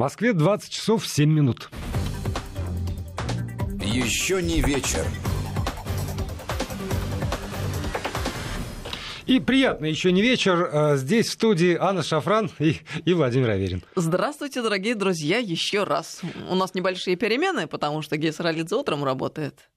Москве 20 часов 7 минут. Еще не вечер. И приятно еще не вечер. А, здесь в студии Анна Шафран и, и Владимир Аверин. Здравствуйте, дорогие друзья, еще раз. У нас небольшие перемены, потому что Гейс Ралидзе утром работает.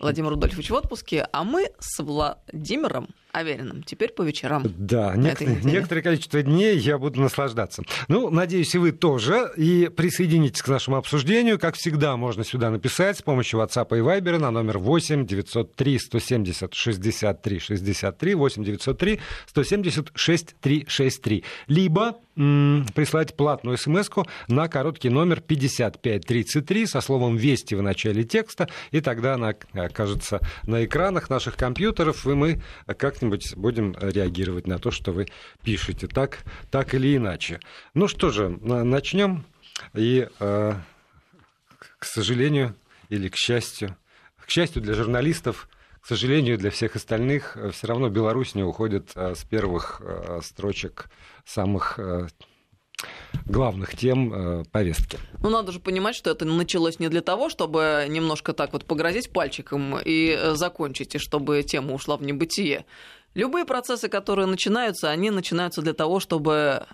Владимир Рудольфович в отпуске, а мы с Владимиром Авериным теперь по вечерам. Да, некоторое, некоторое количество дней я буду наслаждаться. Ну, надеюсь, и вы тоже. И присоединитесь к нашему обсуждению. Как всегда, можно сюда написать с помощью WhatsApp и Viber на номер 8 903 170 63 63 8 903 170 6363. Либо м- прислать платную смс на короткий номер 5533 со словом «Вести» в начале текста, и тогда она окажется на экранах наших компьютеров, и мы как как-нибудь будем реагировать на то, что вы пишете, так, так или иначе. Ну что же, начнем. И, э, к сожалению или к счастью, к счастью для журналистов, к сожалению, для всех остальных, э, все равно Беларусь не уходит э, с первых строчек самых главных тем э, повестки. Ну, надо же понимать, что это началось не для того, чтобы немножко так вот погрозить пальчиком и э, закончить, и чтобы тема ушла в небытие. Любые процессы, которые начинаются, они начинаются для того, чтобы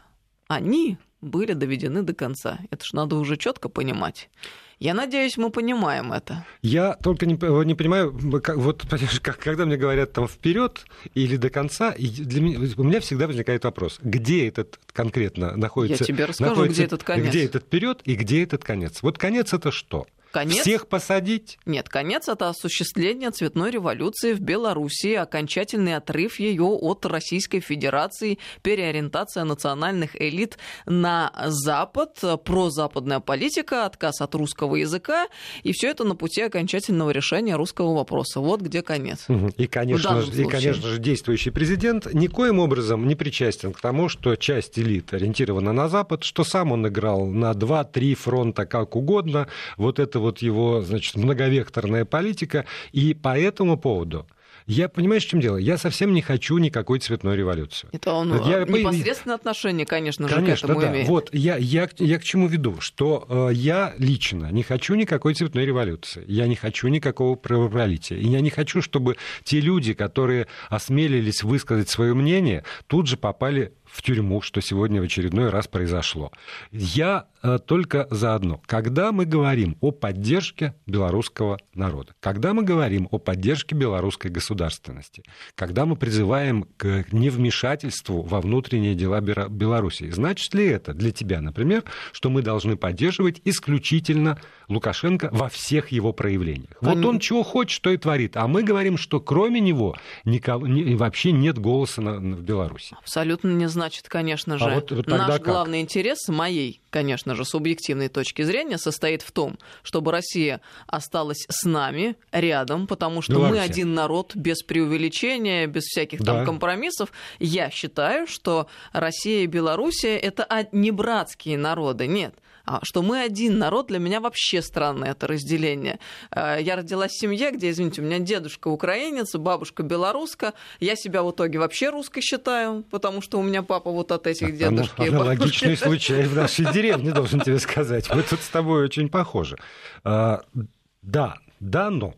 они были доведены до конца. Это ж надо уже четко понимать. Я надеюсь, мы понимаем это. Я только не, не понимаю, как, вот как, когда мне говорят там вперед или до конца, и для меня, у меня всегда возникает вопрос, где этот конкретно находится? Я тебе расскажу, где этот конец. Где этот вперед и где этот конец? Вот конец это что? Конец? Всех посадить? Нет, конец это осуществление цветной революции в Белоруссии, окончательный отрыв ее от Российской Федерации, переориентация национальных элит на Запад, прозападная политика, отказ от русского языка, и все это на пути окончательного решения русского вопроса. Вот где конец. И, конечно, и, конечно же, действующий президент никоим образом не причастен к тому, что часть элит ориентирована на Запад, что сам он играл на два-три фронта как угодно. Вот это это вот его, значит, многовекторная политика. И по этому поводу я понимаю, в чем дело. Я совсем не хочу никакой цветной революции. Это он я, непосредственно отношение, конечно же, конечно, к этому да. имеет. Вот я, я, я к чему веду, что э, я лично не хочу никакой цветной революции. Я не хочу никакого правопролития. И я не хочу, чтобы те люди, которые осмелились высказать свое мнение, тут же попали в тюрьму, что сегодня в очередной раз произошло. Я э, только заодно. Когда мы говорим о поддержке белорусского народа, когда мы говорим о поддержке белорусской государственности, когда мы призываем к невмешательству во внутренние дела Беларуси, значит ли это для тебя, например, что мы должны поддерживать исключительно Лукашенко во всех его проявлениях? Вот он чего хочет, то и творит. А мы говорим, что кроме него никого, вообще нет голоса на, в Беларуси. Абсолютно не значит, конечно а же, а вот, наш как? главный интерес, моей, конечно же, субъективной точки зрения, состоит в том, чтобы Россия осталась с нами рядом, потому что Беларусь. мы один народ без преувеличения, без всяких да. там компромиссов. Я считаю, что Россия и Белоруссия это не братские народы, нет. А что мы один народ, для меня вообще странное это разделение. Э, я родилась в семье, где, извините, у меня дедушка украинец, бабушка белоруска. Я себя в итоге вообще русской считаю, потому что у меня папа вот от этих дедушки. Аналогичный случай в нашей деревне, должен тебе сказать. Мы тут с тобой очень похожи. А, да, да, но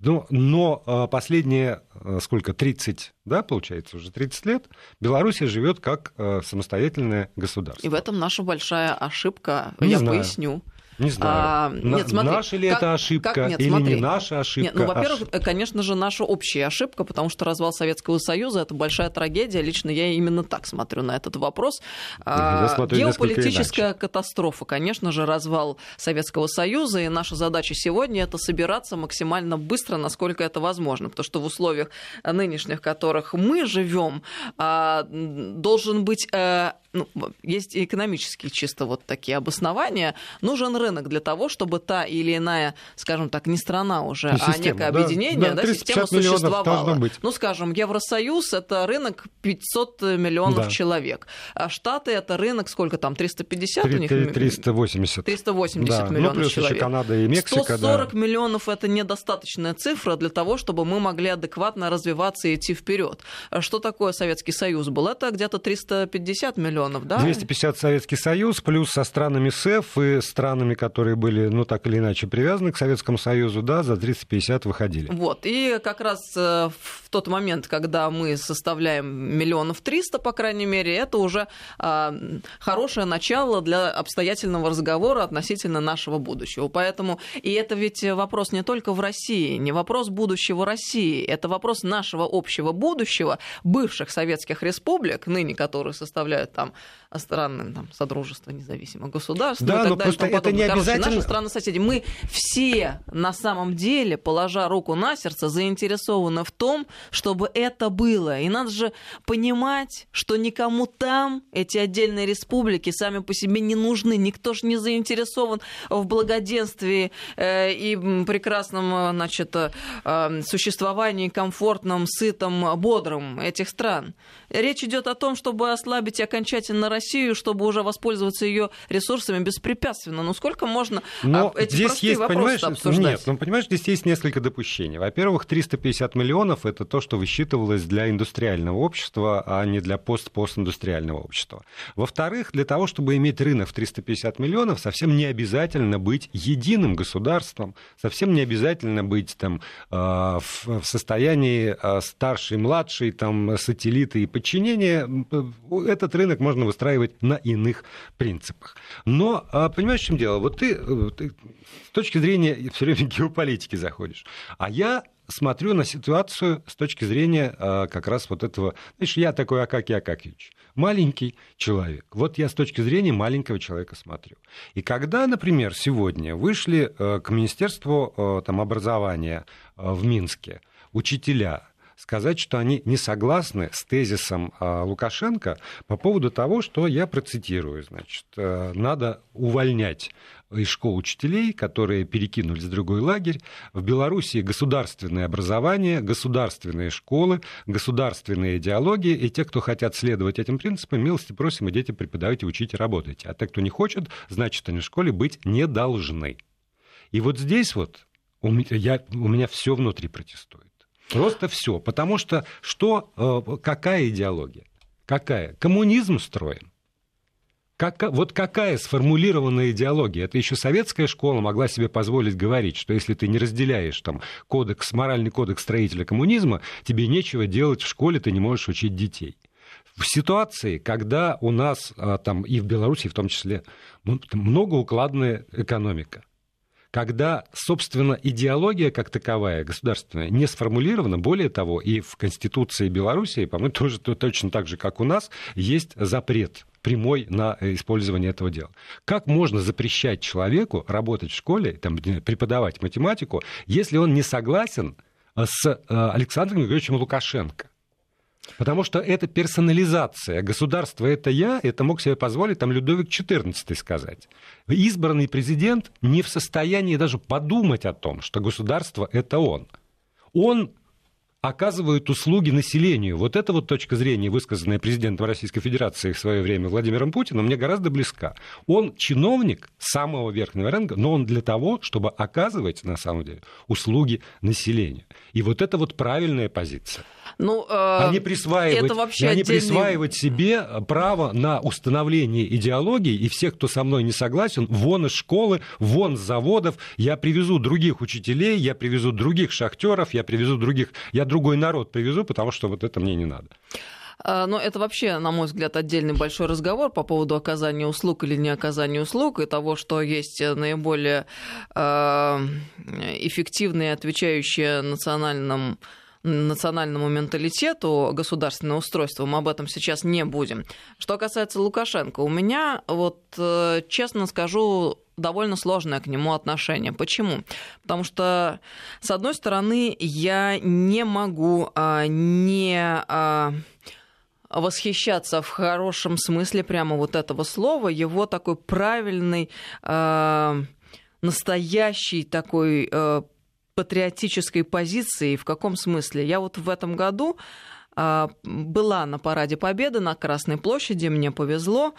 но, но а, последние, а, сколько, 30, да, получается, уже 30 лет, Беларусь живет как а, самостоятельное государство. И в этом наша большая ошибка, Не я знаю. поясню. Не знаю. А, нет, смотри, наша ли как, это ошибка как, нет, или смотри. не наша ошибка? Нет, ну, во-первых, Аш... конечно же, наша общая ошибка, потому что развал Советского Союза это большая трагедия. Лично я именно так смотрю на этот вопрос. Я смотрю Геополитическая катастрофа, конечно же, развал Советского Союза, и наша задача сегодня это собираться максимально быстро, насколько это возможно, потому что в условиях нынешних, в которых мы живем, а, должен быть э, ну, есть экономические чисто вот такие обоснования, нужен рынок для того, чтобы та или иная, скажем так, не страна уже, система, а некое да, объединение, да, да, система существовала. Быть. Ну, скажем, Евросоюз — это рынок 500 миллионов да. человек. А Штаты — это рынок, сколько там, 350 3, у них? 380. 380 да. миллионов ну, плюс человек. Еще Канада и Мексика. 140 да. миллионов — это недостаточная цифра для того, чтобы мы могли адекватно развиваться и идти вперед. Что такое Советский Союз был? Это где-то 350 миллионов миллионов, да? 250 Советский Союз, плюс со странами СЭФ и странами, которые были, ну, так или иначе привязаны к Советскому Союзу, да, за 350 выходили. Вот, и как раз э, в тот момент, когда мы составляем миллионов триста, по крайней мере, это уже а, хорошее начало для обстоятельного разговора относительно нашего будущего. Поэтому, и это ведь вопрос не только в России, не вопрос будущего России, это вопрос нашего общего будущего, бывших советских республик, ныне которые составляют там страны там, Содружества независимых государств. Да, ну, но просто это не Короче, обязательно... наши страны-соседи. Мы все на самом деле, положа руку на сердце, заинтересованы в том, чтобы это было. И надо же понимать, что никому там эти отдельные республики сами по себе не нужны. Никто же не заинтересован в благоденствии э, и прекрасном значит, э, существовании комфортном, сытом, бодром этих стран. Речь идет о том, чтобы ослабить окончательно Россию, чтобы уже воспользоваться ее ресурсами беспрепятственно. Ну сколько можно Но эти здесь есть, понимаешь, обсуждать? Нет, ну понимаешь, здесь есть несколько допущений. Во-первых, 350 миллионов это то, что высчитывалось для индустриального общества, а не для пост-постиндустриального общества. Во-вторых, для того, чтобы иметь рынок в 350 миллионов, совсем не обязательно быть единым государством, совсем не обязательно быть там э, в состоянии э, старший, младший, там сателлиты и подчинения. Этот рынок можно выстраивать на иных принципах. Но, а, понимаешь, в чем дело? Вот ты, э, ты с точки зрения все время геополитики заходишь, а я смотрю на ситуацию с точки зрения а, как раз вот этого... Знаешь, я такой Акакий Акакевич, маленький человек. Вот я с точки зрения маленького человека смотрю. И когда, например, сегодня вышли э, к Министерству э, там, образования в Минске учителя сказать, что они не согласны с тезисом а, Лукашенко по поводу того, что я процитирую, значит, э, надо увольнять из школ учителей, которые перекинулись в другой лагерь. В Белоруссии государственное образование, государственные школы, государственные идеологии, и те, кто хотят следовать этим принципам, милости просим, идите преподавайте, учите, работайте. А те, кто не хочет, значит, они в школе быть не должны. И вот здесь вот у меня, я, у меня все внутри протестует. Просто все. Потому что что, э, какая идеология? Какая? Коммунизм строим. Как, вот какая сформулированная идеология? Это еще советская школа могла себе позволить говорить, что если ты не разделяешь там, кодекс, моральный кодекс строителя коммунизма, тебе нечего делать в школе, ты не можешь учить детей. В ситуации, когда у нас а, там, и в Беларуси в том числе многоукладная экономика, когда, собственно, идеология как таковая государственная не сформулирована. Более того, и в Конституции Беларуси, по-моему, тоже точно так же, как у нас, есть запрет прямой на использование этого дела. Как можно запрещать человеку работать в школе, там, преподавать математику, если он не согласен с э, Александром Григорьевичем Лукашенко? Потому что это персонализация. Государство это я, это мог себе позволить там Людовик XIV сказать. Избранный президент не в состоянии даже подумать о том, что государство это он. Он оказывают услуги населению. Вот эта вот точка зрения, высказанная президентом Российской Федерации в свое время Владимиром Путиным, мне гораздо близка. Он чиновник самого верхнего ранга, но он для того, чтобы оказывать, на самом деле, услуги населению. И вот это вот правильная позиция. Ну, э, а не присваивать, это вообще а не отдельный... присваивать себе право на установление идеологии, и всех, кто со мной не согласен, вон из школы, вон с заводов, я привезу других учителей, я привезу других шахтеров, я привезу других, я другой народ привезу, потому что вот это мне не надо. А, но это вообще, на мой взгляд, отдельный большой разговор по поводу оказания услуг или не оказания услуг и того, что есть наиболее а, эффективные, отвечающие национальным национальному менталитету государственное устройство, мы об этом сейчас не будем. Что касается Лукашенко, у меня, вот э, честно скажу, довольно сложное к нему отношение. Почему? Потому что, с одной стороны, я не могу а, не а, восхищаться в хорошем смысле прямо вот этого слова, его такой правильный, а, настоящий такой а, патриотической позиции. В каком смысле? Я вот в этом году а, была на параде Победы на Красной площади, мне повезло,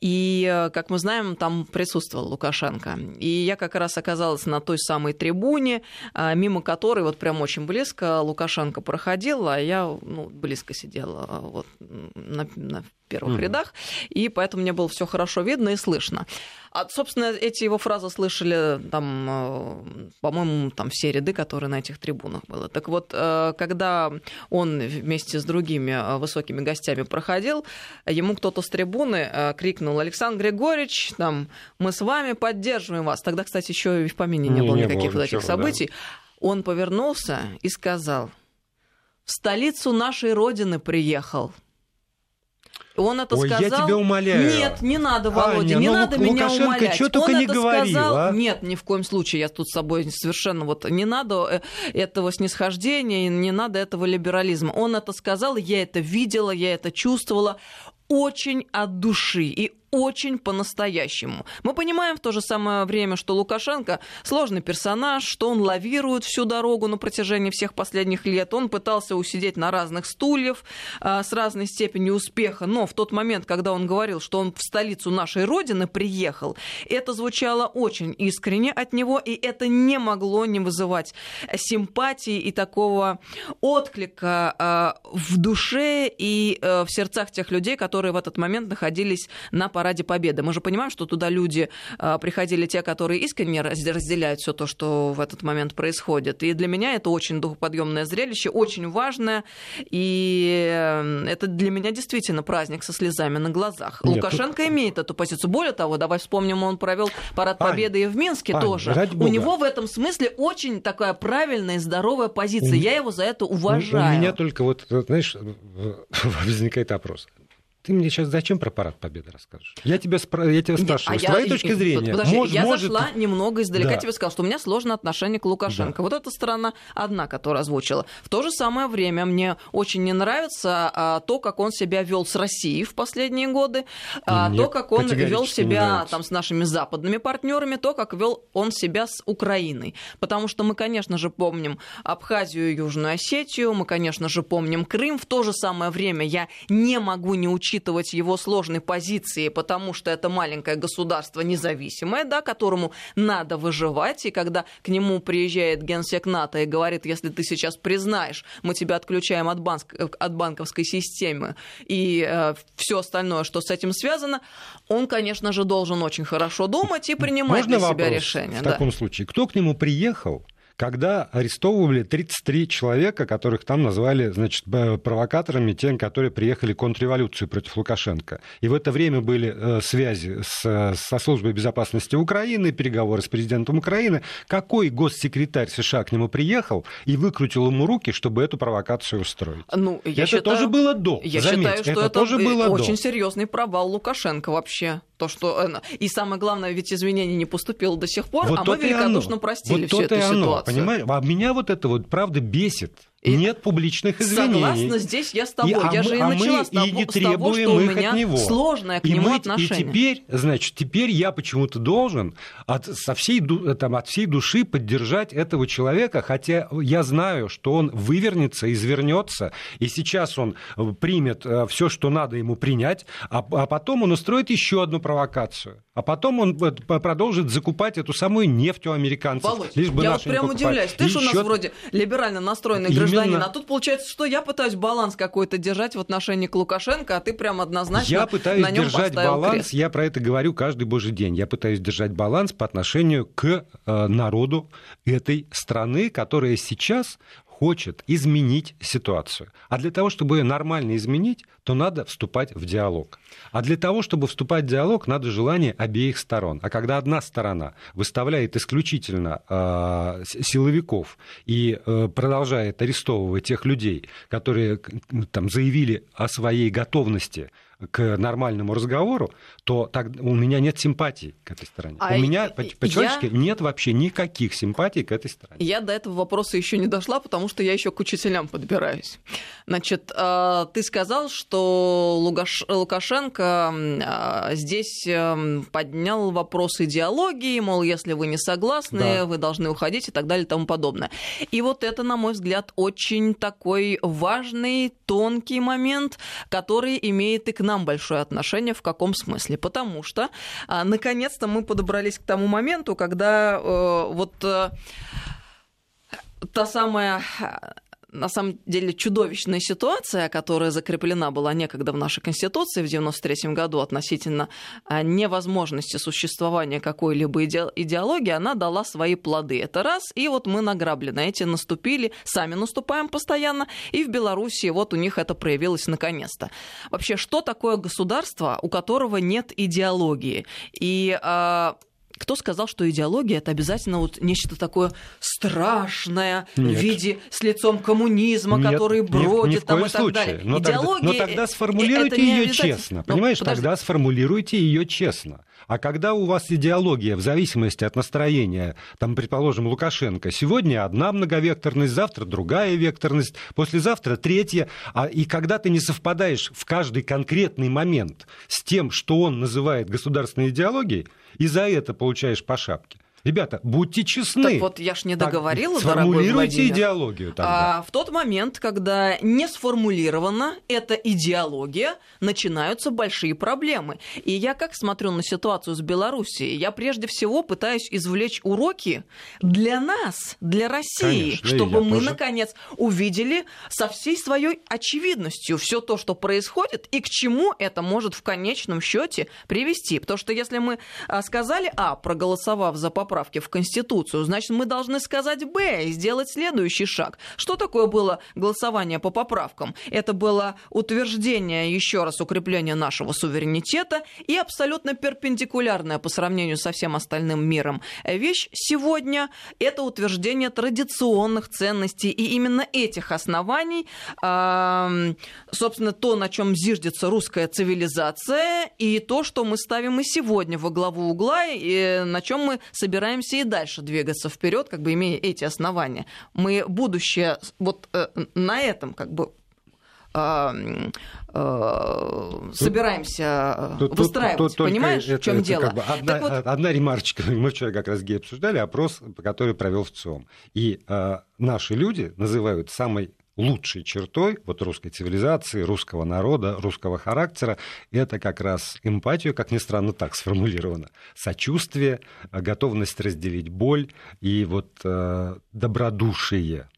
и, э, как мы знаем, там присутствовал Лукашенко. И я как раз оказалась на той самой трибуне, а, мимо которой вот прям очень близко Лукашенко проходил, а я ну, близко сидела вот, на, на первых mm. рядах, и поэтому мне было все хорошо видно и слышно. А, собственно, эти его фразы слышали там, э, по-моему, там все ряды, которые на этих трибунах было. Так вот, э, когда он вместе с другими э, высокими гостями проходил, ему кто-то с трибуны крикнул Александр Григорьевич, там, мы с вами поддерживаем вас. Тогда, кстати, еще и в помине не, не было не никаких было вот этих событий. Да. Он повернулся и сказал, в столицу нашей Родины приехал. Он это Ой, сказал. я тебя умоляю. Нет, не надо, Володя, Аня, не ну, надо Лукашенко меня умолять. Что только Он не это говорил, сказал. А? Нет, ни в коем случае. Я тут с собой совершенно вот не надо э, этого снисхождения, не надо этого либерализма. Он это сказал, я это видела, я это чувствовала очень от души и очень по-настоящему. Мы понимаем в то же самое время, что Лукашенко сложный персонаж, что он лавирует всю дорогу на протяжении всех последних лет. Он пытался усидеть на разных стульях а, с разной степенью успеха, но в тот момент, когда он говорил, что он в столицу нашей Родины приехал, это звучало очень искренне от него, и это не могло не вызывать симпатии и такого отклика а, в душе и а, в сердцах тех людей, которые в этот момент находились на параде Победы. Мы же понимаем, что туда люди а, приходили те, которые искренне разделяют все то, что в этот момент происходит. И для меня это очень духоподъемное зрелище, очень важное. И э, это для меня действительно праздник со слезами на глазах. Нет, Лукашенко тут... имеет эту позицию. Более того, давай вспомним, он провел парад Победы Ань, и в Минске Ань, тоже. У него в этом смысле очень такая правильная и здоровая позиция. У... Я его за это уважаю. У меня только вот, знаешь, возникает вопрос. Ты мне сейчас зачем про парад Победы расскажешь? Я тебя, спра... я тебя спрашиваю, Нет, а с твоей я... точки зрения... Подожди, мож, я может... зашла немного издалека, да. тебе сказала, что у меня сложное отношение к Лукашенко. Да. Вот эта сторона одна, которая озвучила. В то же самое время мне очень не нравится а, то, как он себя вел с Россией в последние годы, а, то, как он вел себя там, с нашими западными партнерами, то, как вел он себя с Украиной. Потому что мы, конечно же, помним Абхазию и Южную Осетию, мы, конечно же, помним Крым. В то же самое время я не могу не учить учитывать его сложной позиции, потому что это маленькое государство независимое, да, которому надо выживать, и когда к нему приезжает генсек НАТО и говорит, если ты сейчас признаешь, мы тебя отключаем от, банк, от банковской системы и э, все остальное, что с этим связано, он, конечно же, должен очень хорошо думать и принимать Можно для себя вопрос решения. В да. таком случае, кто к нему приехал? Когда арестовывали 33 человека, которых там назвали значит, провокаторами, тем, которые приехали контрреволюцию против Лукашенко. И в это время были э, связи с, со службой безопасности Украины, переговоры с президентом Украины. Какой госсекретарь США к нему приехал и выкрутил ему руки, чтобы эту провокацию устроить? Ну, я это считаю, тоже было до. Я Заметь, считаю, что это, это тоже было очень до. серьезный провал Лукашенко вообще. То, что... Э, и самое главное, ведь изменений не поступило до сих пор, вот а мы великодушно простили вот всю эту ситуацию. Понимаешь? А меня вот это вот правда бесит. И Нет публичных извинений. Согласна, здесь я с тобой. И, а я мы, же и а начала мы с того, и не требуем того, что у меня от него. сложное к и нему мы, отношение. И теперь, значит, теперь я почему-то должен от, со всей, там, от всей души поддержать этого человека, хотя я знаю, что он вывернется, извернется, и сейчас он э, примет э, все, что надо ему принять, а, а потом он устроит еще одну провокацию. А потом он продолжит закупать эту самую нефть у американцев. Володь, лишь бы я вот прям удивляюсь. Ты же у нас вроде либерально настроенный Именно... гражданин, а тут получается получается, что я пытаюсь баланс какой-то держать в отношении к Лукашенко, а ты прям однозначно Я пытаюсь на нем держать баланс, крест. я про это говорю каждый божий день. Я пытаюсь держать баланс по отношению к э, народу этой страны, которая сейчас хочет изменить ситуацию. А для того, чтобы ее нормально изменить, то надо вступать в диалог. А для того, чтобы вступать в диалог, надо желание обеих сторон. А когда одна сторона выставляет исключительно э, силовиков и э, продолжает арестовывать тех людей, которые там, заявили о своей готовности к нормальному разговору, то так, у меня нет симпатии к этой стороне. А у меня по-человечески я... нет вообще никаких симпатий к этой стороне. Я до этого вопроса еще не дошла, потому что я еще к учителям подбираюсь. Значит, а, ты сказал, что Лукашенко а, здесь эм, поднял вопрос идеологии, мол, если вы не согласны, да. вы должны уходить и так далее и тому подобное. И вот это, на мой взгляд, очень такой важный, тонкий момент, который имеет и к нам большое отношение. В каком смысле? Потому что, а, наконец-то, мы подобрались к тому моменту, когда э, вот э, та самая на самом деле чудовищная ситуация, которая закреплена была некогда в нашей Конституции в 1993 году относительно а, невозможности существования какой-либо идеологии, она дала свои плоды. Это раз, и вот мы награблены. Эти наступили, сами наступаем постоянно, и в Беларуси вот у них это проявилось наконец-то. Вообще, что такое государство, у которого нет идеологии? И а, кто сказал, что идеология это обязательно вот нечто такое страшное Нет. в виде с лицом коммунизма, Нет, который бродит ни, ни в там и так далее. Но идеология, тогда, но тогда сформулируйте ее честно. Но, понимаешь, подожди. тогда сформулируйте ее честно. А когда у вас идеология в зависимости от настроения, там, предположим, Лукашенко, сегодня одна многовекторность, завтра другая векторность, послезавтра третья, а, и когда ты не совпадаешь в каждый конкретный момент с тем, что он называет государственной идеологией, и за это получаешь по шапке. Ребята, будьте честны. Так вот, я ж не договорила, так, Сформулируйте идеологию тогда. А, в тот момент, когда не сформулирована эта идеология, начинаются большие проблемы. И я как смотрю на ситуацию с Белоруссией? Я прежде всего пытаюсь извлечь уроки для нас, для России, Конечно, чтобы мы, тоже. наконец, увидели со всей своей очевидностью все то, что происходит, и к чему это может в конечном счете привести. Потому что если мы а, сказали А, проголосовав за поправку, поправки в Конституцию, значит, мы должны сказать «Б» и сделать следующий шаг. Что такое было голосование по поправкам? Это было утверждение, еще раз, укрепления нашего суверенитета и абсолютно перпендикулярная по сравнению со всем остальным миром вещь сегодня – это утверждение традиционных ценностей. И именно этих оснований, собственно, то, на чем зиждется русская цивилизация, и то, что мы ставим и сегодня во главу угла, и на чем мы собираемся собираемся и дальше двигаться вперед, как бы имея эти основания. Мы будущее вот э, на этом как бы э, э, собираемся тут, выстраивать. Тут, тут, Понимаешь, это, в чем дело? Как бы одна, вот... одна ремарочка. Мы вчера как раз обсуждали опрос, который провел в ЦИОМ. И э, наши люди называют самой лучшей чертой вот русской цивилизации, русского народа, русского характера, это как раз эмпатию, как ни странно, так сформулировано, сочувствие, готовность разделить боль и вот э, добродушие.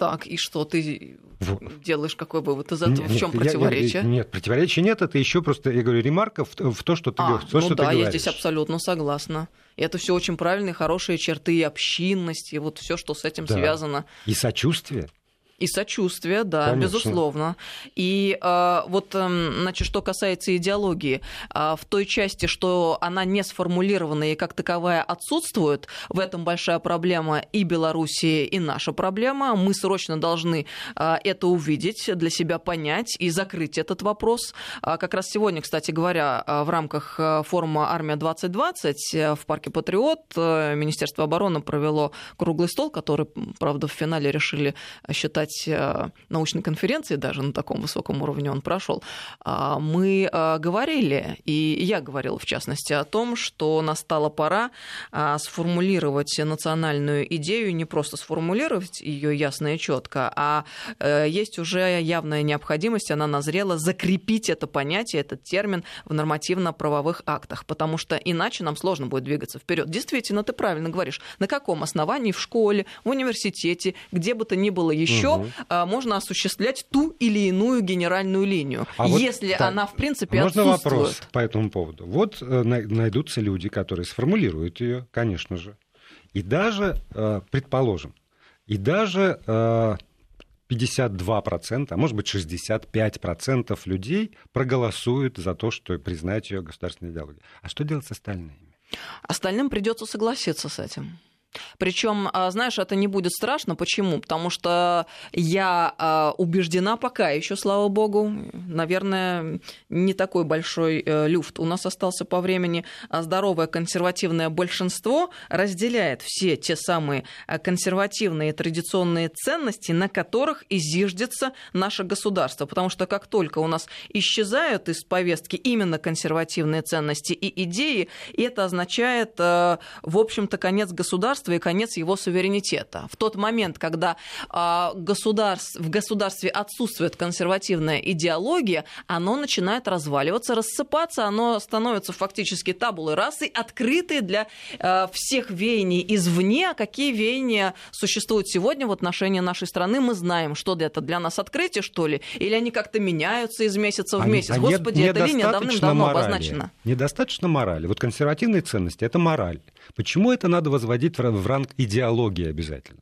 Так, и что ты вот. делаешь, какой вывод из этого? Нет, в чем противоречие? Я, нет, противоречия нет, это еще просто, я говорю, ремарка в, в то, что ты, а, то, ну что да, ты говоришь. я здесь абсолютно согласна. И это все очень правильные, хорошие черты и общинность, и вот все, что с этим да. связано. И сочувствие. И сочувствие, да, Конечно. безусловно. И э, вот, э, значит, что касается идеологии, э, в той части, что она не сформулирована и как таковая отсутствует, в этом большая проблема и Белоруссии, и наша проблема. Мы срочно должны э, это увидеть, для себя понять и закрыть этот вопрос. А как раз сегодня, кстати говоря, в рамках форума «Армия-2020» в парке «Патриот» Министерство обороны провело круглый стол, который, правда, в финале решили считать сказать, э, научной конференции, даже на таком высоком уровне он прошел, а, мы э, говорили, и я говорила в частности о том, что настала пора а, сформулировать национальную идею, не просто сформулировать ее ясно и четко, а э, есть уже явная необходимость, она назрела, закрепить это понятие, этот термин в нормативно-правовых актах, потому что иначе нам сложно будет двигаться вперед. Действительно, ты правильно говоришь, на каком основании в школе, в университете, где бы то ни было еще, угу. можно осуществлять ту или иную генеральную линию, а если вот, она, в принципе, Можно вопрос по этому поводу? Вот э, найдутся люди, которые сформулируют ее, конечно же, и даже, э, предположим, и даже 52%, а может быть 65% людей проголосуют за то, что признать ее государственной идеологией. А что делать с остальными? Остальным придется согласиться с этим. Причем, а, знаешь, это не будет страшно. Почему? Потому что я а, убеждена пока еще, слава богу, наверное, не такой большой э, люфт у нас остался по времени. А здоровое консервативное большинство разделяет все те самые консервативные традиционные ценности, на которых и зиждется наше государство. Потому что как только у нас исчезают из повестки именно консервативные ценности и идеи, это означает, э, в общем-то, конец государства государства и конец его суверенитета. В тот момент, когда э, государств, в государстве отсутствует консервативная идеология, оно начинает разваливаться, рассыпаться, оно становится фактически табулой расы, открытой для э, всех веяний извне. А какие веяния существуют сегодня в отношении нашей страны, мы знаем, что это для нас открытие, что ли, или они как-то меняются из месяца в месяц. А Господи, эта линия давным-давно обозначена. Недостаточно морали. Вот консервативные ценности — это мораль. Почему это надо возводить в ранг идеологии обязательно?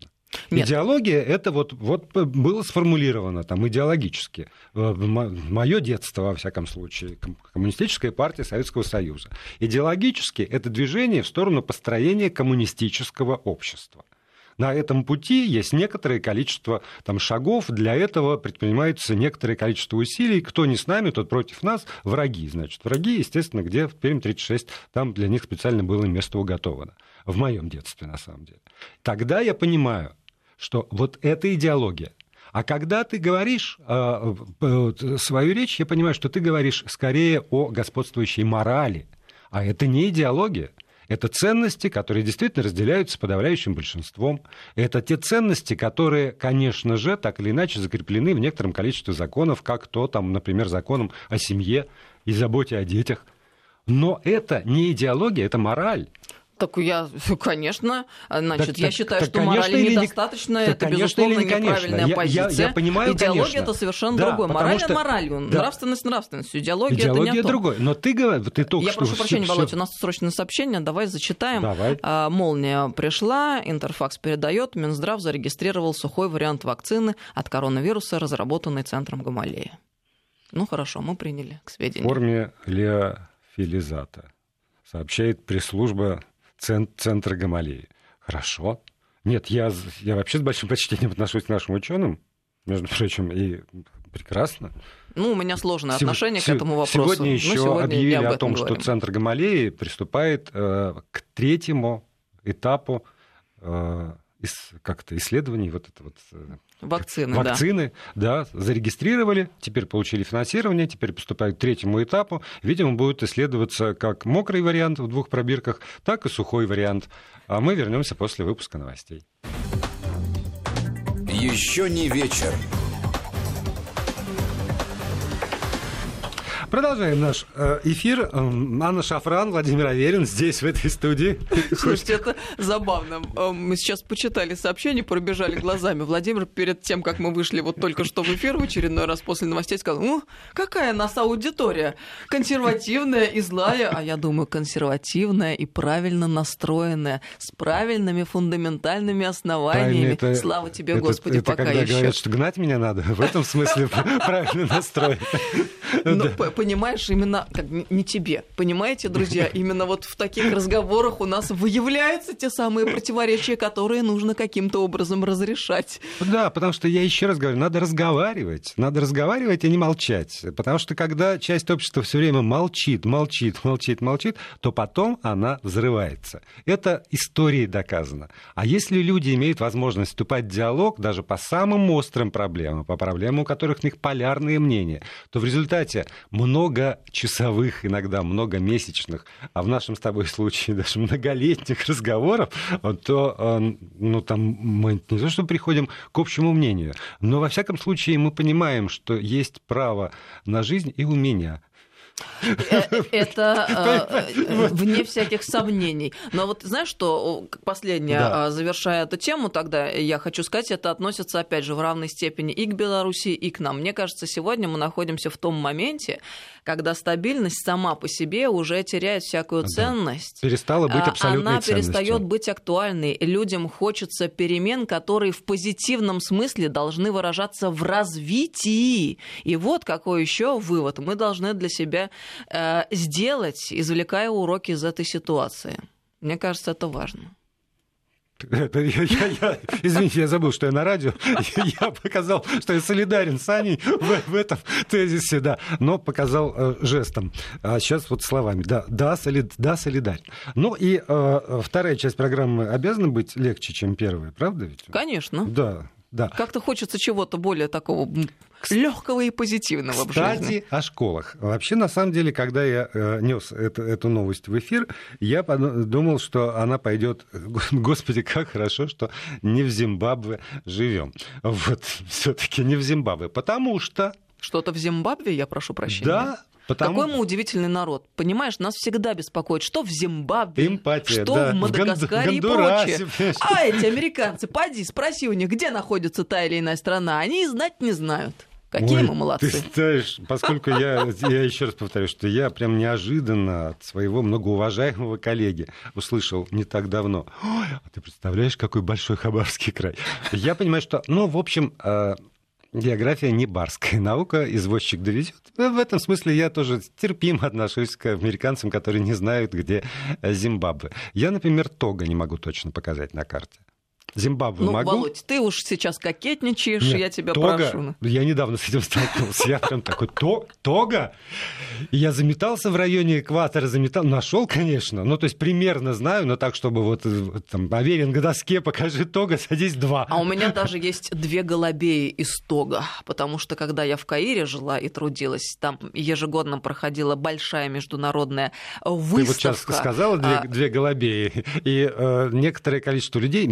Нет. Идеология это вот, вот было сформулировано там идеологически. Э, Мое детство, во всяком случае, коммунистическая партия Советского Союза. Идеологически это движение в сторону построения коммунистического общества на этом пути есть некоторое количество там, шагов, для этого предпринимается некоторое количество усилий. Кто не с нами, тот против нас, враги. Значит, враги, естественно, где в Пермь-36, там для них специально было место уготовано. В моем детстве, на самом деле. Тогда я понимаю, что вот эта идеология, а когда ты говоришь э, свою речь, я понимаю, что ты говоришь скорее о господствующей морали, а это не идеология. Это ценности, которые действительно разделяются подавляющим большинством. Это те ценности, которые, конечно же, так или иначе закреплены в некотором количестве законов, как то, там, например, законом о семье и заботе о детях. Но это не идеология, это мораль. Так я, конечно, значит, так, я считаю, так, что морали недостаточно, это, конечно, безусловно, неправильная я, позиция. Я, я понимаю, Идеология конечно. это совершенно да, другое. Мораль что... моралью, да. нравственность нравственностью. Идеология, Идеология это не другое. Но ты говоришь, ты только Я что... прошу прощения, все, Володь, у нас срочное сообщение, давай зачитаем. Давай. А, молния пришла, Интерфакс передает, Минздрав зарегистрировал сухой вариант вакцины от коронавируса, разработанный Центром Гамалея. Ну хорошо, мы приняли к сведению. В форме леофилизата, сообщает пресс-служба центра Гамалеи. Хорошо. Нет, я, я вообще с большим почтением отношусь к нашим ученым, между прочим, и прекрасно. Ну, у меня сложное Сего... отношение к этому вопросу. Сегодня еще сегодня объявили о том, говорим. что Центр Гамалеи приступает э, к третьему этапу э, как-то исследований вот это вот э, вакцины, вакцины да. да, зарегистрировали, теперь получили финансирование, теперь поступают к третьему этапу. Видимо, будет исследоваться как мокрый вариант в двух пробирках, так и сухой вариант. А мы вернемся после выпуска новостей. Еще не вечер. Продолжаем наш э, эфир. Эм, Анна Шафран, Владимир Аверин здесь, в этой студии. Слушайте, это забавно. Эм, мы сейчас почитали сообщение, пробежали глазами. Владимир перед тем, как мы вышли вот только что в эфир в очередной раз после новостей, сказал, ну, какая нас аудитория? Консервативная и злая. А я думаю, консервативная и правильно настроенная, с правильными фундаментальными основаниями. Это, Слава тебе, это, Господи, это пока когда еще. говорят, что гнать меня надо, в этом смысле правильно настроен. Понимаешь, именно как, не тебе. Понимаете, друзья, именно вот в таких разговорах у нас выявляются те самые противоречия, которые нужно каким-то образом разрешать. Да, потому что я еще раз говорю, надо разговаривать. Надо разговаривать, а не молчать. Потому что когда часть общества все время молчит, молчит, молчит, молчит, то потом она взрывается. Это историей доказано. А если люди имеют возможность вступать в диалог даже по самым острым проблемам, по проблемам, у которых у них полярные мнения, то в результате многочасовых, иногда многомесячных, а в нашем с тобой случае даже многолетних разговоров, то э, ну, там мы не то, что приходим к общему мнению, но во всяком случае мы понимаем, что есть право на жизнь и у меня, это э, вне всяких сомнений. Но вот знаешь, что последнее. А, завершая эту тему, тогда я хочу сказать, это относится, опять же, в равной степени и к Беларуси, и к нам. Мне кажется, сегодня мы находимся в том моменте, когда стабильность сама по себе уже теряет всякую да. ценность. Перестала быть а, абсолютной Она перестает быть актуальной. Людям хочется перемен, которые в позитивном смысле должны выражаться в развитии. И вот какой еще вывод мы должны для себя э, сделать, извлекая уроки из этой ситуации. Мне кажется, это важно. Это, я, я, я, извините, я забыл, что я на радио. Я показал, что я солидарен с Аней в, в этом тезисе, да, но показал э, жестом. А сейчас вот словами. Да, да, солид, да солидарен. Ну и э, вторая часть программы обязана быть легче, чем первая, правда ведь? Конечно. Да. да. Как-то хочется чего-то более такого легкого и позитивного Кстати, в жизни. о школах. Вообще, на самом деле, когда я э, нес эту, эту новость в эфир, я думал, что она пойдет. Господи, как хорошо, что не в Зимбабве живем. Вот, все-таки не в Зимбабве. Потому что. Что-то в Зимбабве, я прошу прощения. Да, Потому... Какой мы удивительный народ. Понимаешь, нас всегда беспокоит, что в Зимбабве, Эмпатия, что да. в Мадагаскаре в Гонд... и прочее. А эти американцы, поди, спроси у них, где находится та или иная страна. Они и знать не знают. Какие Ой, мы молодцы. Ты знаешь, поскольку я, я еще раз повторю, что я прям неожиданно от своего многоуважаемого коллеги услышал не так давно. Ой, а ты представляешь, какой большой Хабаровский край. Я понимаю, что, ну, в общем, э, География не барская наука, извозчик довезет. В этом смысле я тоже терпимо отношусь к американцам, которые не знают, где Зимбабве. Я, например, Тога не могу точно показать на карте. Зимбабве ну, могу. Володь, ты уж сейчас кокетничаешь, Нет, я тебя тога, прошу. Я недавно с этим столкнулся. Я прям такой, то, тога? Я заметался в районе экватора, заметал, нашел, конечно, ну, то есть примерно знаю, но так, чтобы вот там, Аверин к доске, покажи тога, садись два. А у меня даже есть две голубеи из тога, потому что когда я в Каире жила и трудилась, там ежегодно проходила большая международная выставка. Ты вот сейчас сказала две, а... две голубеи, и э, некоторое количество людей,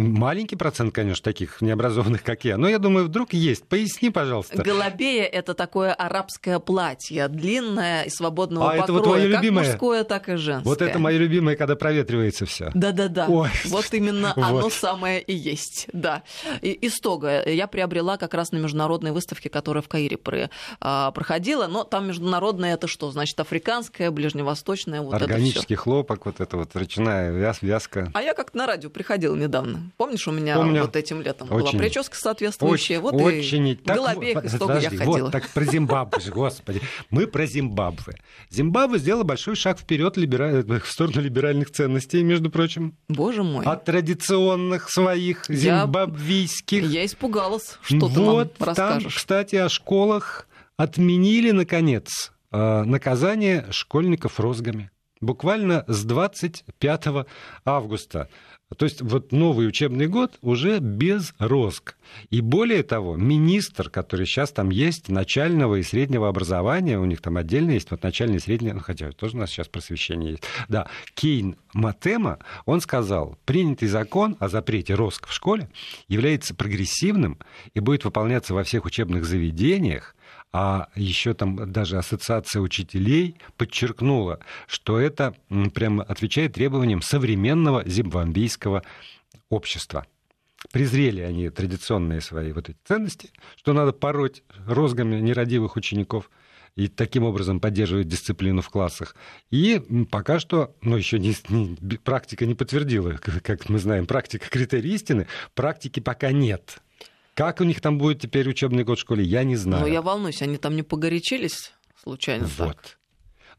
маленький процент, конечно, таких необразованных, как я. Но я думаю, вдруг есть. Поясни, пожалуйста. Голубея — это такое арабское платье, длинное и свободного а покроя, это вот твое как любимое? мужское, так и женское. Вот это мое любимое, когда проветривается все. Да-да-да. Вот именно вот. оно самое и есть. Да. И, истога я приобрела как раз на международной выставке, которая в Каире при, а, проходила. Но там международное это что? Значит, африканское, ближневосточное. Вот Органический хлопок, вот это вот ручная вяз, вязка. А я как-то на радио приходила недавно. Помнишь, у меня Помню. вот этим летом очень, была прическа соответствующая. Очень, вот очень. и так, голубеек из того я ходила. Вот, так про Зимбабве же, господи. Мы про Зимбабве. Зимбабве сделала большой шаг вперед либера... в сторону либеральных ценностей, между прочим. Боже мой. От традиционных своих зимбабвийских. Я, я испугалась, что вот, ты нам расскажешь. Там, кстати, о школах отменили, наконец, э, наказание школьников розгами. Буквально с 25 августа то есть вот новый учебный год уже без РОСК. И более того, министр, который сейчас там есть, начального и среднего образования, у них там отдельно есть вот начальное и среднее, ну, хотя тоже у нас сейчас просвещение есть, да, Кейн Матема, он сказал, принятый закон о запрете РОСК в школе является прогрессивным и будет выполняться во всех учебных заведениях, а еще там даже ассоциация учителей подчеркнула, что это прямо отвечает требованиям современного зимбабвийского общества. Презрели они традиционные свои вот эти ценности, что надо пороть розгами нерадивых учеников и таким образом поддерживать дисциплину в классах. И пока что, ну, еще не, не, практика не подтвердила, как мы знаем, практика критерий истины, практики пока нет. Как у них там будет теперь учебный год в школе, я не знаю. Но я волнуюсь, они там не погорячились случайно вот. так?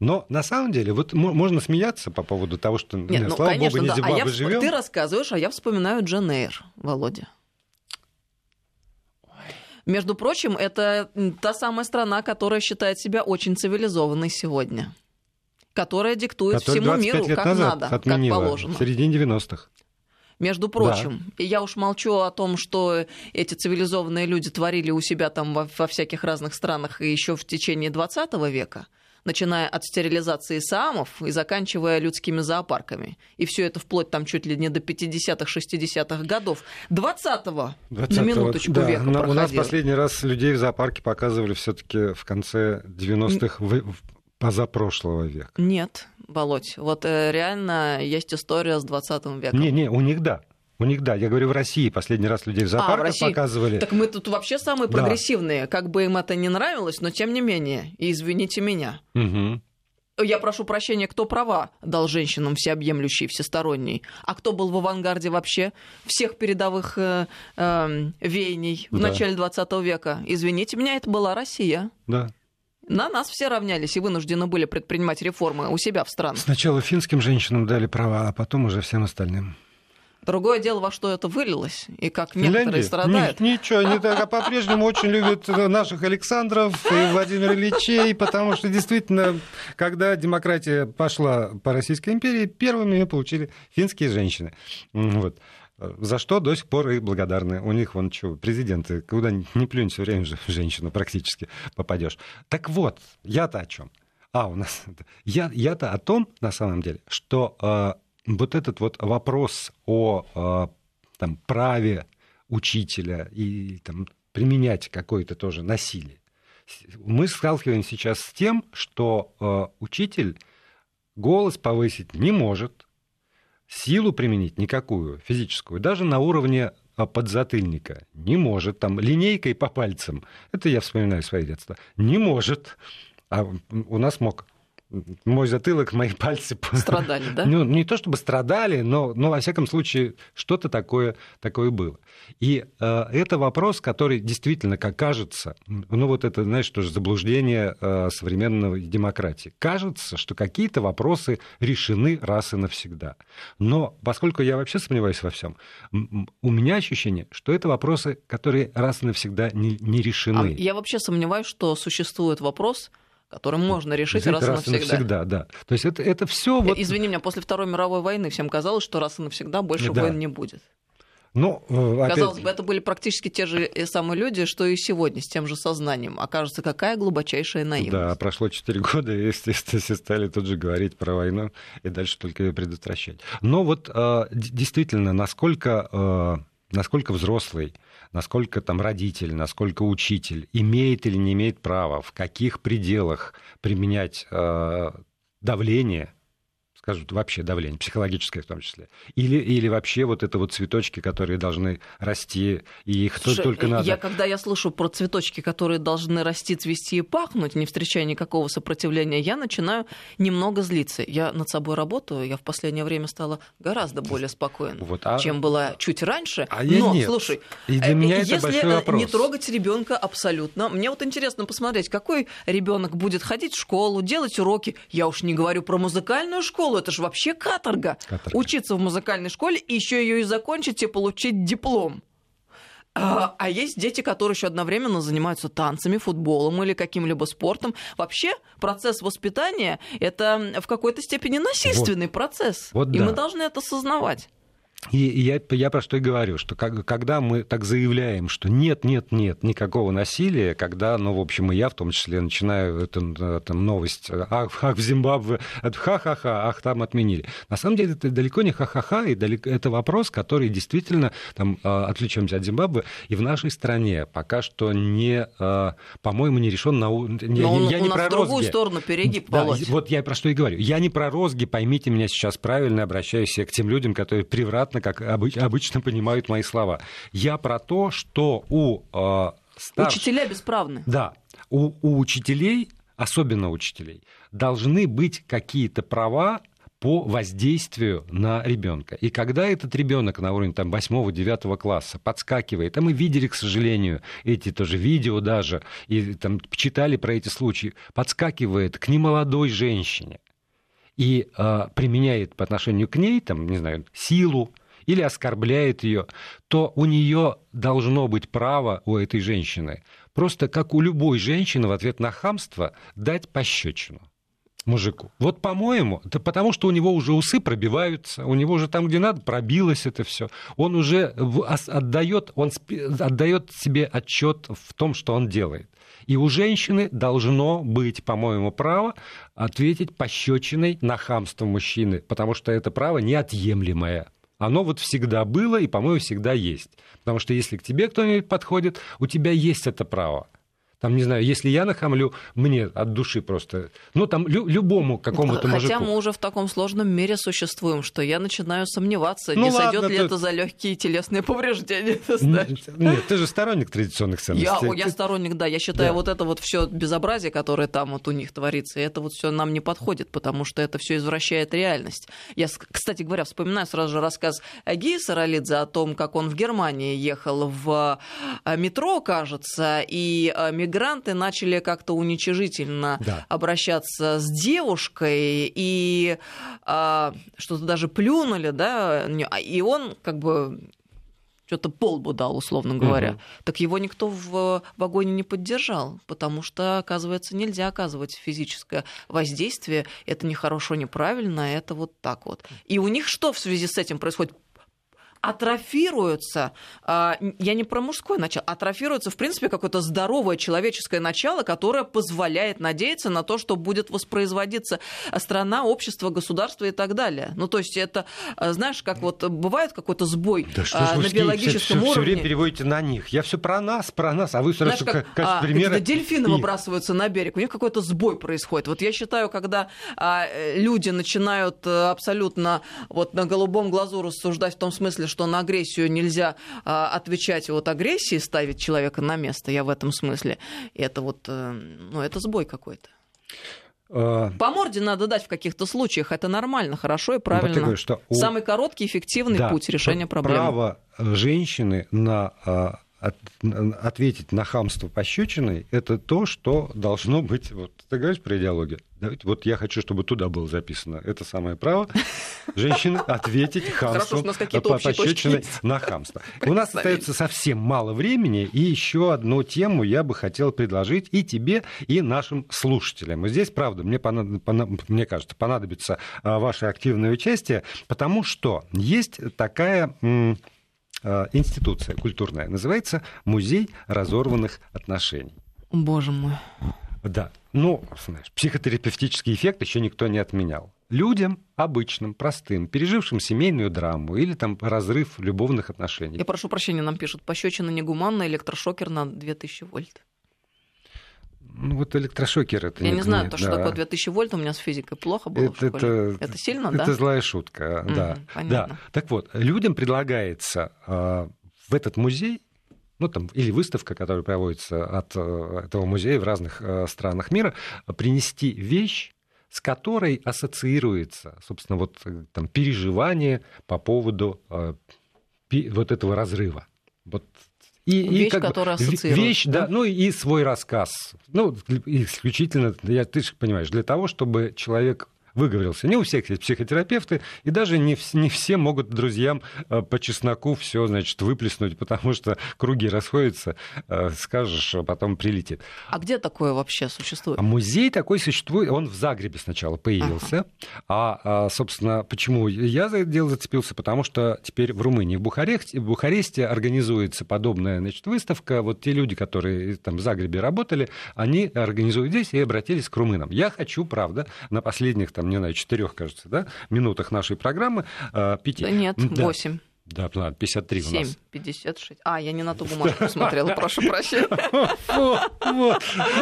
Но на самом деле, вот можно смеяться по поводу того, что, Нет, ну, слава конечно, богу, не да. а я, живем. Ты рассказываешь, а я вспоминаю Джен Эйр, Володя. Между прочим, это та самая страна, которая считает себя очень цивилизованной сегодня. Которая диктует Который всему миру, как надо, отменила, как положено. В середине 90-х между прочим. Да. Я уж молчу о том, что эти цивилизованные люди творили у себя там во, во всяких разных странах и еще в течение 20 века начиная от стерилизации саамов и заканчивая людскими зоопарками. И все это вплоть там чуть ли не до 50-х, 60-х годов. 20-го, 20 на минуточку да, века У нас последний раз людей в зоопарке показывали все таки в конце 90-х, в, позапрошлого века. Нет, Володь, вот э, реально есть история с 20 веком. Не-не, у них да. У них, да, я говорю, в России последний раз людей в зоопарках а, в России. показывали. Так мы тут вообще самые да. прогрессивные, как бы им это не нравилось, но тем не менее, и извините меня. Угу. Я прошу прощения, кто права дал женщинам всеобъемлющий, всесторонний, а кто был в авангарде вообще всех передовых э, э, веяний в да. начале 20 века? Извините меня, это была Россия. Да. На нас все равнялись и вынуждены были предпринимать реформы у себя в странах. Сначала финским женщинам дали права, а потом уже всем остальным. Другое дело, во что это вылилось, и как некоторые Финляндия? страдают. Ни, ничего, так. А по-прежнему очень любят наших Александров и Владимира Ильичей, потому что действительно, когда демократия пошла по Российской империи, первыми ее получили финские женщины. Вот. За что до сих пор и благодарны. У них вон что, президенты, куда не плюнь, все время же женщину практически попадешь. Так вот, я-то о чем? А, у нас... Я, я-то о том, на самом деле, что э, вот этот вот вопрос о э, там, праве учителя и там, применять какое-то тоже насилие. Мы сталкиваемся сейчас с тем, что э, учитель голос повысить не может, силу применить никакую, физическую, даже на уровне а, подзатыльника. Не может, там линейкой по пальцам, это я вспоминаю свое детство, не может, а у нас мог мой затылок, мои пальцы... Страдали, да? Ну, не то чтобы страдали, но, но во всяком случае, что-то такое, такое было. И э, это вопрос, который действительно, как кажется, ну вот это, знаешь, тоже заблуждение э, современной демократии. Кажется, что какие-то вопросы решены раз и навсегда. Но поскольку я вообще сомневаюсь во всем, у меня ощущение, что это вопросы, которые раз и навсегда не, не решены. А я вообще сомневаюсь, что существует вопрос, который можно решить раз, раз и навсегда. навсегда. Да. То есть это, это все. Вот... Извини меня, после Второй мировой войны всем казалось, что раз и навсегда больше да. войн не будет. Ну, опять... Казалось бы, это были практически те же э, самые люди, что и сегодня, с тем же сознанием. Окажется, какая глубочайшая наивность. Да, прошло 4 года, и, естественно, все стали тут же говорить про войну, и дальше только ее предотвращать. Но вот э, действительно, насколько, насколько взрослый насколько там родитель, насколько учитель имеет или не имеет права, в каких пределах применять э, давление скажут, вообще давление, психологическое в том числе? Или, или вообще вот это вот цветочки, которые должны расти, и их Слушай, только надо... Я, когда я слышу про цветочки, которые должны расти, цвести и пахнуть, не встречая никакого сопротивления, я начинаю немного злиться. Я над собой работаю, я в последнее время стала гораздо более спокойна, вот, а... чем была чуть раньше. А я Но, нет. слушай, и для меня если это большой вопрос. не трогать ребенка абсолютно, мне вот интересно посмотреть, какой ребенок будет ходить в школу, делать уроки. Я уж не говорю про музыкальную школу, это же вообще каторга. каторга. Учиться в музыкальной школе и еще ее и закончить и получить диплом. А, а есть дети, которые еще одновременно занимаются танцами, футболом или каким-либо спортом. Вообще процесс воспитания это в какой-то степени насильственный вот. процесс. Вот и да. мы должны это осознавать. И я, я про что и говорю, что как, когда мы так заявляем, что нет, нет, нет, никакого насилия, когда, ну, в общем, и я в том числе начинаю эту, там, новость, ах, ах, в Зимбабве, ха-ха-ха, ах, там отменили. На самом деле это далеко не ха-ха-ха, и далеко, это вопрос, который действительно, там, отвлечемся от Зимбабве, и в нашей стране пока что не, по-моему, не решен на... Не, Но он, я не у про нас в другую сторону перегиб, да, Вот я про что и говорю. Я не про розги, поймите меня сейчас правильно, обращаюсь я к тем людям, которые превратно понятно, как обычно понимают мои слова. Я про то, что у э, старш... Учителя бесправны. Да, у, у учителей, особенно учителей, должны быть какие-то права по воздействию на ребенка. И когда этот ребенок на уровне там, 8-9 класса подскакивает, а мы видели, к сожалению, эти тоже видео даже, и там, читали про эти случаи, подскакивает к немолодой женщине и э, применяет по отношению к ней, там, не знаю, силу, или оскорбляет ее, то у нее должно быть право у этой женщины просто как у любой женщины в ответ на хамство дать пощечину мужику. Вот, по-моему, это потому, что у него уже усы пробиваются, у него уже там, где надо, пробилось это все. Он уже отдает, он отдает себе отчет в том, что он делает. И у женщины должно быть, по-моему, право ответить пощечиной на хамство мужчины, потому что это право неотъемлемое оно вот всегда было и, по-моему, всегда есть. Потому что если к тебе кто-нибудь подходит, у тебя есть это право. Там, не знаю, если я нахамлю, мне от души просто... Ну, там, лю- любому какому-то Хотя мужику. Хотя мы уже в таком сложном мире существуем, что я начинаю сомневаться, ну, не ладно, сойдет ли ты... это за легкие телесные повреждения. Нет, нет, ты же сторонник традиционных ценностей. Я, я сторонник, да. Я считаю, да. вот это вот все безобразие, которое там вот у них творится, это вот все нам не подходит, потому что это все извращает реальность. Я, кстати говоря, вспоминаю сразу же рассказ Геи Саралидзе о том, как он в Германии ехал в э, метро, кажется, и э, мигранты начали как-то уничижительно да. обращаться с девушкой и а, что-то даже плюнули, да, и он как бы что-то полбу дал, условно говоря, угу. так его никто в вагоне не поддержал, потому что, оказывается, нельзя оказывать физическое воздействие, это нехорошо, неправильно, это вот так вот. И у них что в связи с этим происходит? Атрофируется, а, я не про мужское начало, атрофируется, в принципе, какое-то здоровое человеческое начало, которое позволяет надеяться на то, что будет воспроизводиться страна, общество, государство и так далее. Ну, то есть это, а, знаешь, как вот бывает какой-то сбой да что на биологическом все, уровне. Все время переводите на них. Я все про нас, про нас, а вы все равно как, как а, примеры. Дельфины их. выбрасываются на берег, у них какой-то сбой происходит. Вот я считаю, когда а, люди начинают э, абсолютно вот на голубом глазу рассуждать в том смысле, что на агрессию нельзя а, отвечать вот агрессией, ставить человека на место, я в этом смысле, это вот, э, ну, это сбой какой-то. А, По морде надо дать в каких-то случаях. Это нормально, хорошо и правильно. Вот говорю, что у... Самый короткий, эффективный да, путь решения проблемы. Право женщины на а, от, ответить на хамство пощечиной, это то, что должно быть... Вот ты говоришь про идеологию? Давайте, вот я хочу, чтобы туда было записано. Это самое право женщины ответить хамством по пощечиной на хамство. У нас остается совсем мало времени, и еще одну тему я бы хотел предложить и тебе, и нашим слушателям. И здесь, правда, мне, понад... мне кажется, понадобится а, ваше активное участие, потому что есть такая институция культурная, называется Музей разорванных отношений. Боже мой. Да. Ну, знаешь, психотерапевтический эффект еще никто не отменял. Людям обычным, простым, пережившим семейную драму или там разрыв любовных отношений. Я прошу прощения, нам пишут, пощечина негуманна, электрошокер на 2000 вольт. Ну, вот электрошокер это Я не, не знаю, то, что да. такое 2000 вольт, у меня с физикой плохо было это, в школе. Это, это сильно, это да? Это злая шутка, mm, да. Понятно. да. Так вот, людям предлагается э, в этот музей ну, там, или выставка, которая проводится от э, этого музея в разных э, странах мира, принести вещь, с которой ассоциируется, собственно, вот э, там переживание по поводу э, вот этого разрыва. Вот и, вещь, и как которая бы, ассоциирует. Вещь, да, ну и свой рассказ. Ну, исключительно, я, ты же понимаешь, для того, чтобы человек выговорился. Не у всех есть психотерапевты, и даже не, не все могут друзьям э, по чесноку все, значит, выплеснуть, потому что круги расходятся, э, скажешь, а потом прилетит. А где такое вообще существует? А музей такой существует, он в Загребе сначала появился, ага. а, а, собственно, почему я за это дело зацепился? Потому что теперь в Румынии, в Бухаресте, в Бухаресте организуется подобная, значит, выставка. Вот те люди, которые там в Загребе работали, они организуют здесь и обратились к румынам. Я хочу, правда, на последних там, не знаю, четырех, кажется, да, минутах нашей программы, а, пяти. Нет, восемь. Да. Да, 53 7, у нас. 56. А, я не на ту бумажку смотрела, прошу прощения.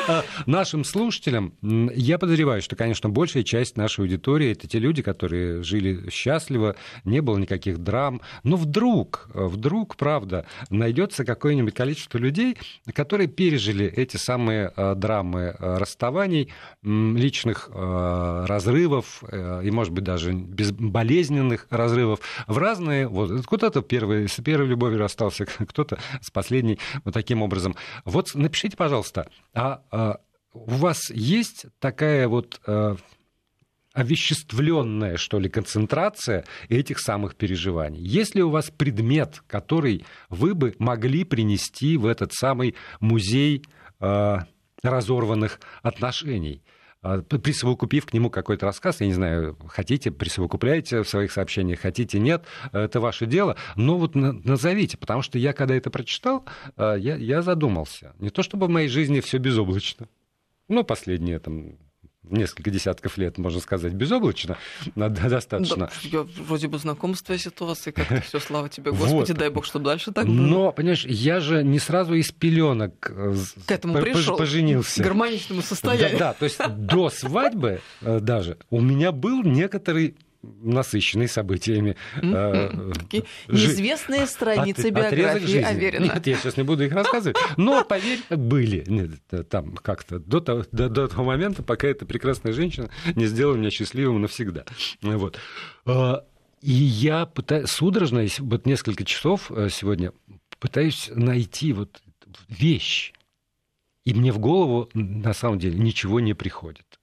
А, нашим слушателям, я подозреваю, что, конечно, большая часть нашей аудитории это те люди, которые жили счастливо, не было никаких драм. Но вдруг, вдруг, правда, найдется какое-нибудь количество людей, которые пережили эти самые а, драмы а, расставаний, личных разрывов и, может быть, даже безболезненных разрывов в разные вот кто-то первый, с первой любовью расстался, кто-то с последней, вот таким образом. Вот напишите, пожалуйста, а, а у вас есть такая вот а, овеществленная, что ли, концентрация этих самых переживаний? Есть ли у вас предмет, который вы бы могли принести в этот самый музей э, разорванных отношений? А, присовокупив к нему какой-то рассказ, я не знаю, хотите, присовокупляйте в своих сообщениях, хотите, нет, это ваше дело, но вот назовите, потому что я, когда это прочитал, а, я, я задумался. Не то чтобы в моей жизни все безоблачно, но последние там несколько десятков лет, можно сказать, безоблачно, достаточно. Да, я вроде бы знаком с твоей ситуацией, как все, слава тебе, Господи, вот. дай Бог, чтобы дальше так было. Но, понимаешь, я же не сразу из пеленок э, к этому пришел, поженился. К гармоничному состоянию. Да, да, то есть до свадьбы э, даже у меня был некоторый насыщенный событиями. Э, неизвестные страницы биографии Аверина. Нет, я сейчас не буду их рассказывать. Но, поверь, были. Там как-то до того, до, до того момента, пока эта прекрасная женщина не сделала меня счастливым навсегда. Вот. А, и я пытаюсь, судорожно, вот несколько часов э, сегодня, пытаюсь найти вот вещь. И мне в голову, на самом деле, ничего не приходит.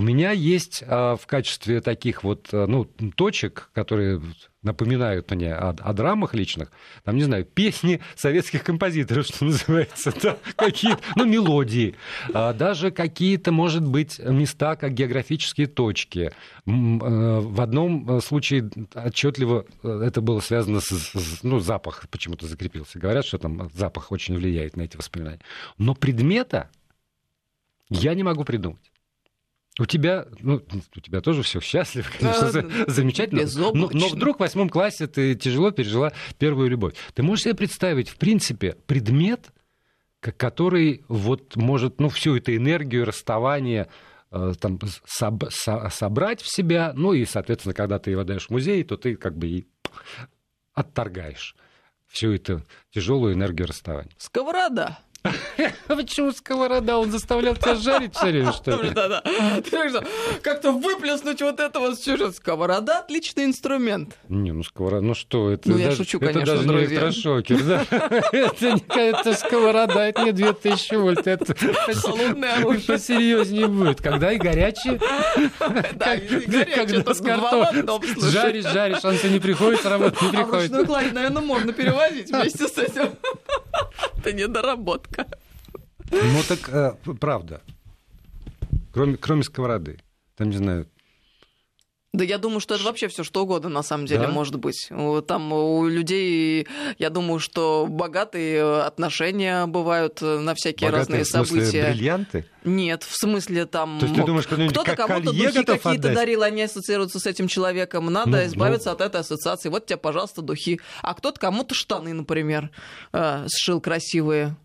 У меня есть а, в качестве таких вот а, ну, точек, которые напоминают мне о, о драмах личных, там, не знаю, песни советских композиторов, что называется, да, какие-то, ну, мелодии, а, даже какие-то, может быть, места, как географические точки. В одном случае отчетливо это было связано с, ну, запах почему-то закрепился. Говорят, что там запах очень влияет на эти воспоминания. Но предмета я не могу придумать. У тебя, ну, у тебя тоже все счастливо, конечно, а, замечательно. Но, но вдруг в восьмом классе ты тяжело пережила первую любовь. Ты можешь себе представить, в принципе, предмет, который вот может, ну, всю эту энергию расставания э, там, соб, со, собрать в себя, ну и, соответственно, когда ты его даешь в музей, то ты как бы и отторгаешь всю эту тяжелую энергию расставания. Сковорода. Почему сковорода? Он заставлял тебя жарить все время, что ли? Да-да. Как-то выплеснуть вот это вот все. Сковорода — отличный инструмент. Не, ну сковорода, ну что это? Ну я шучу, конечно, Это даже не электрошокер, да? Это сковорода, это не 2000 вольт. Это холодное оружие. Посерьезнее будет. Когда и горячее. Да, и горячее. С картошкой. Жаришь, жаришь, он тебе не приходит, работать не приходит. А ручную наверное, можно перевозить вместе с этим. Это недоработка. Ну так, э, правда. Кроме, кроме сковороды. Там, не знаю, да я думаю, что это вообще все что угодно на самом деле да? может быть. Там у людей, я думаю, что богатые отношения бывают на всякие богатые, разные в смысле, события. бриллианты? Нет, в смысле там... То есть ты думаешь, кто-то кому-то духи какие-то дарил, они ассоциируются с этим человеком. Надо ну, избавиться ну... от этой ассоциации. Вот тебе, пожалуйста, духи. А кто-то кому-то штаны, например, э, сшил красивые.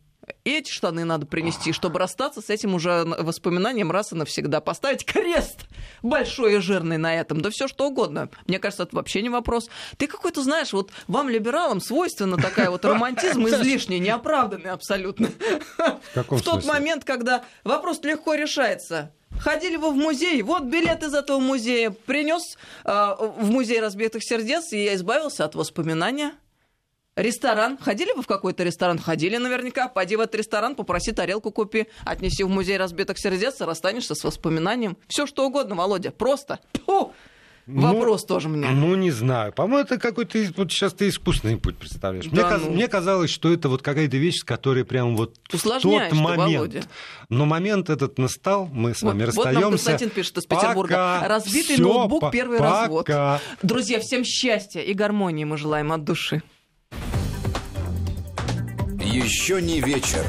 И эти штаны надо принести, чтобы расстаться с этим уже воспоминанием раз и навсегда. Поставить крест большой и жирный на этом. Да все что угодно. Мне кажется, это вообще не вопрос. Ты какой-то знаешь, вот вам, либералам, свойственна такая вот романтизм излишний, неоправданный абсолютно. В, тот момент, когда вопрос легко решается. Ходили вы в музей, вот билет из этого музея принес э, в музей разбитых сердец, и я избавился от воспоминания. Ресторан. Ходили вы в какой-то ресторан? Ходили наверняка. Пойди в этот ресторан, попроси тарелку купи, отнеси в музей разбитых сердец, расстанешься с воспоминанием. Все что угодно, Володя. Просто. Фу! Вопрос ну, тоже мне. Ну, не знаю. По-моему, это какой-то вот сейчас ты искусственный путь представляешь. Да, мне, ну... каз, мне казалось, что это вот какая-то вещь, которая прям вот в тот момент. Володя. Но момент этот настал, мы с вами вот, расстаемся. Вот нам Константин пишет из Петербурга. Пока. Разбитый Всё, ноутбук, первый пока. развод. Друзья, всем счастья и гармонии мы желаем от души. Еще не вечер.